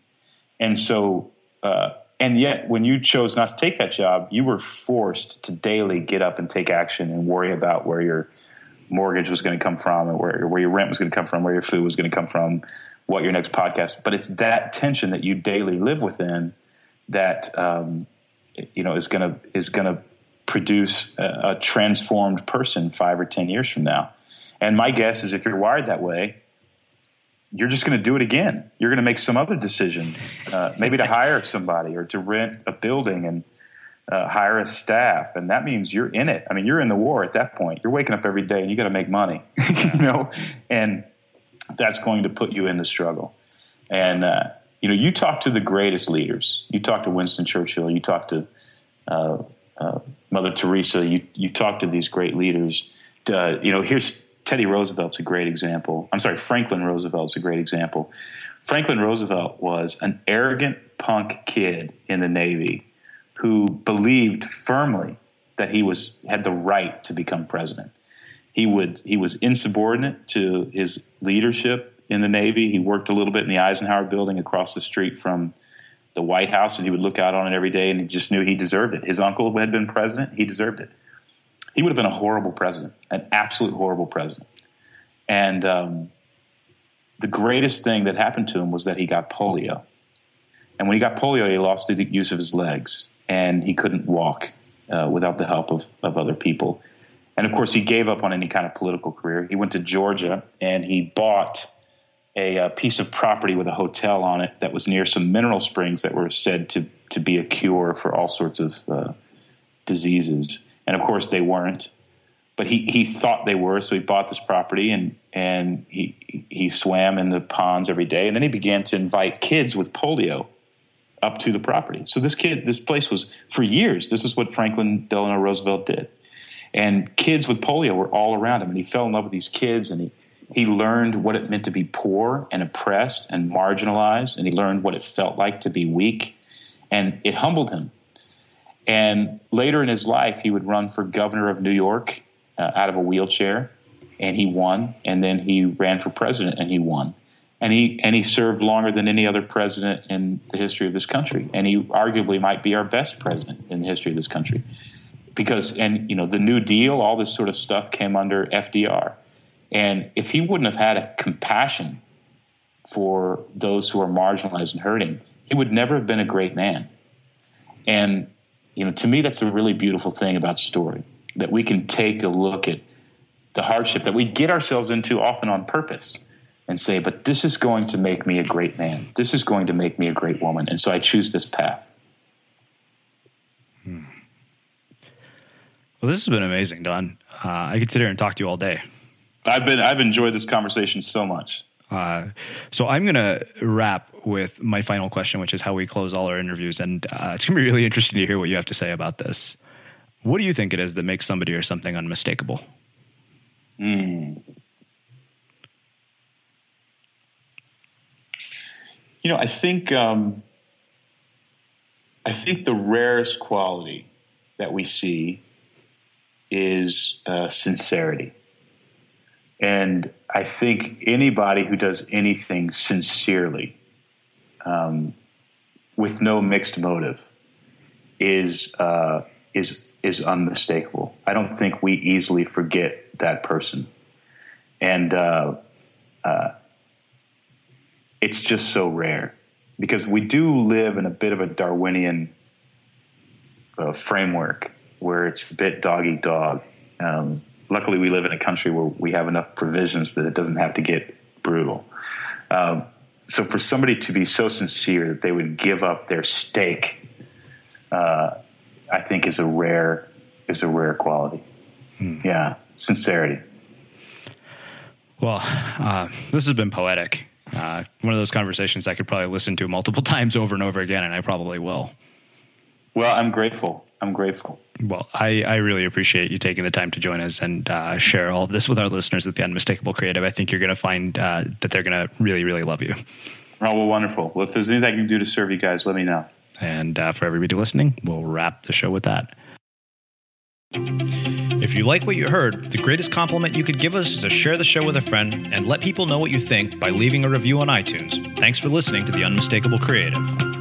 [SPEAKER 2] And so, uh, and yet, when you chose not to take that job, you were forced to daily get up and take action and worry about where your mortgage was going to come from, and where, where your rent was going to come from, where your food was going to come from, what your next podcast. But it's that tension that you daily live within that um, you know is going to is going to produce a, a transformed person five or ten years from now. And my guess is if you're wired that way, you're just going to do it again. You're going to make some other decision, uh, maybe to hire somebody or to rent a building and uh, hire a staff, and that means you're in it. I mean, you're in the war at that point. You're waking up every day and you got to make money, you know, and that's going to put you in the struggle. And uh, you know, you talk to the greatest leaders. You talk to Winston Churchill. You talk to uh, uh, Mother Teresa. You you talk to these great leaders. Uh, you know, here's Teddy Roosevelt's a great example. I'm sorry, Franklin Roosevelt's a great example. Franklin Roosevelt was an arrogant punk kid in the Navy who believed firmly that he was had the right to become president. He would he was insubordinate to his leadership in the Navy. He worked a little bit in the Eisenhower building across the street from the White House, and he would look out on it every day, and he just knew he deserved it. His uncle had been president; he deserved it he would have been a horrible president, an absolute horrible president. And um, the greatest thing that happened to him was that he got polio. And when he got polio, he lost the use of his legs and he couldn't walk uh, without the help of, of other people. And of course, he gave up on any kind of political career. He went to Georgia and he bought a, a, piece of property with a hotel on it that was near some mineral springs that were said to, to be a cure for all sorts of uh, diseases and of course they weren't. But he, he thought they were, so he bought this property and and he he swam in the ponds every day, and then he began to invite kids with polio up to the property. So this kid, this place was for years. This is what Franklin Delano Roosevelt did, and kids with polio were all around him, and he fell in love with these kids, and he he learned what it meant to be poor and oppressed and marginalized, and he learned what it felt like to be weak, and it humbled him. And later in his life, he would run for governor of New York uh, out of a wheelchair, and he won. And then he ran for president, and he won. And he and he served longer than any other president in the history of this country. And he arguably might be our best president in the history of this country, because and you know the New Deal, all this sort of stuff came under FDR. And if he wouldn't have had a compassion for those who are marginalized and hurting, he would never have been a great man. And you know, to me, that's a really beautiful thing about story that we can take a look at the hardship that we get ourselves into often on purpose and say, but this is going to make me a great man. This is going to make me a great woman. And so I choose this path.
[SPEAKER 3] Hmm. Well, this has been amazing, Don. Uh, I could sit here and talk to you all day.
[SPEAKER 2] I've been I've enjoyed this conversation so much.
[SPEAKER 3] Uh, so I'm going to wrap with my final question, which is how we close all our interviews. And uh, it's going to be really interesting to hear what you have to say about this. What do you think it is that makes somebody or something unmistakable?
[SPEAKER 2] Mm. You know, I think um, I think the rarest quality that we see is uh, sincerity. And I think anybody who does anything sincerely, um, with no mixed motive, is uh, is is unmistakable. I don't think we easily forget that person, and uh, uh, it's just so rare because we do live in a bit of a Darwinian uh, framework where it's a bit dog eat dog. Um, luckily, we live in a country where we have enough provisions that it doesn't have to get brutal. Um, so, for somebody to be so sincere that they would give up their stake, uh, I think is a rare is a rare quality. Hmm. Yeah, sincerity.
[SPEAKER 3] Well, uh, this has been poetic. Uh, one of those conversations I could probably listen to multiple times over and over again, and I probably will.
[SPEAKER 2] Well, I'm grateful. I'm grateful.
[SPEAKER 3] Well, I, I really appreciate you taking the time to join us and uh, share all of this with our listeners at the Unmistakable Creative. I think you're going to find uh, that they're going to really, really love you.
[SPEAKER 2] Oh, well, wonderful. Well, if there's anything I can do to serve you guys, let me know.
[SPEAKER 3] And uh, for everybody listening, we'll wrap the show with that. If you like what you heard, the greatest compliment you could give us is to share the show with a friend and let people know what you think by leaving a review on iTunes. Thanks for listening to The Unmistakable Creative.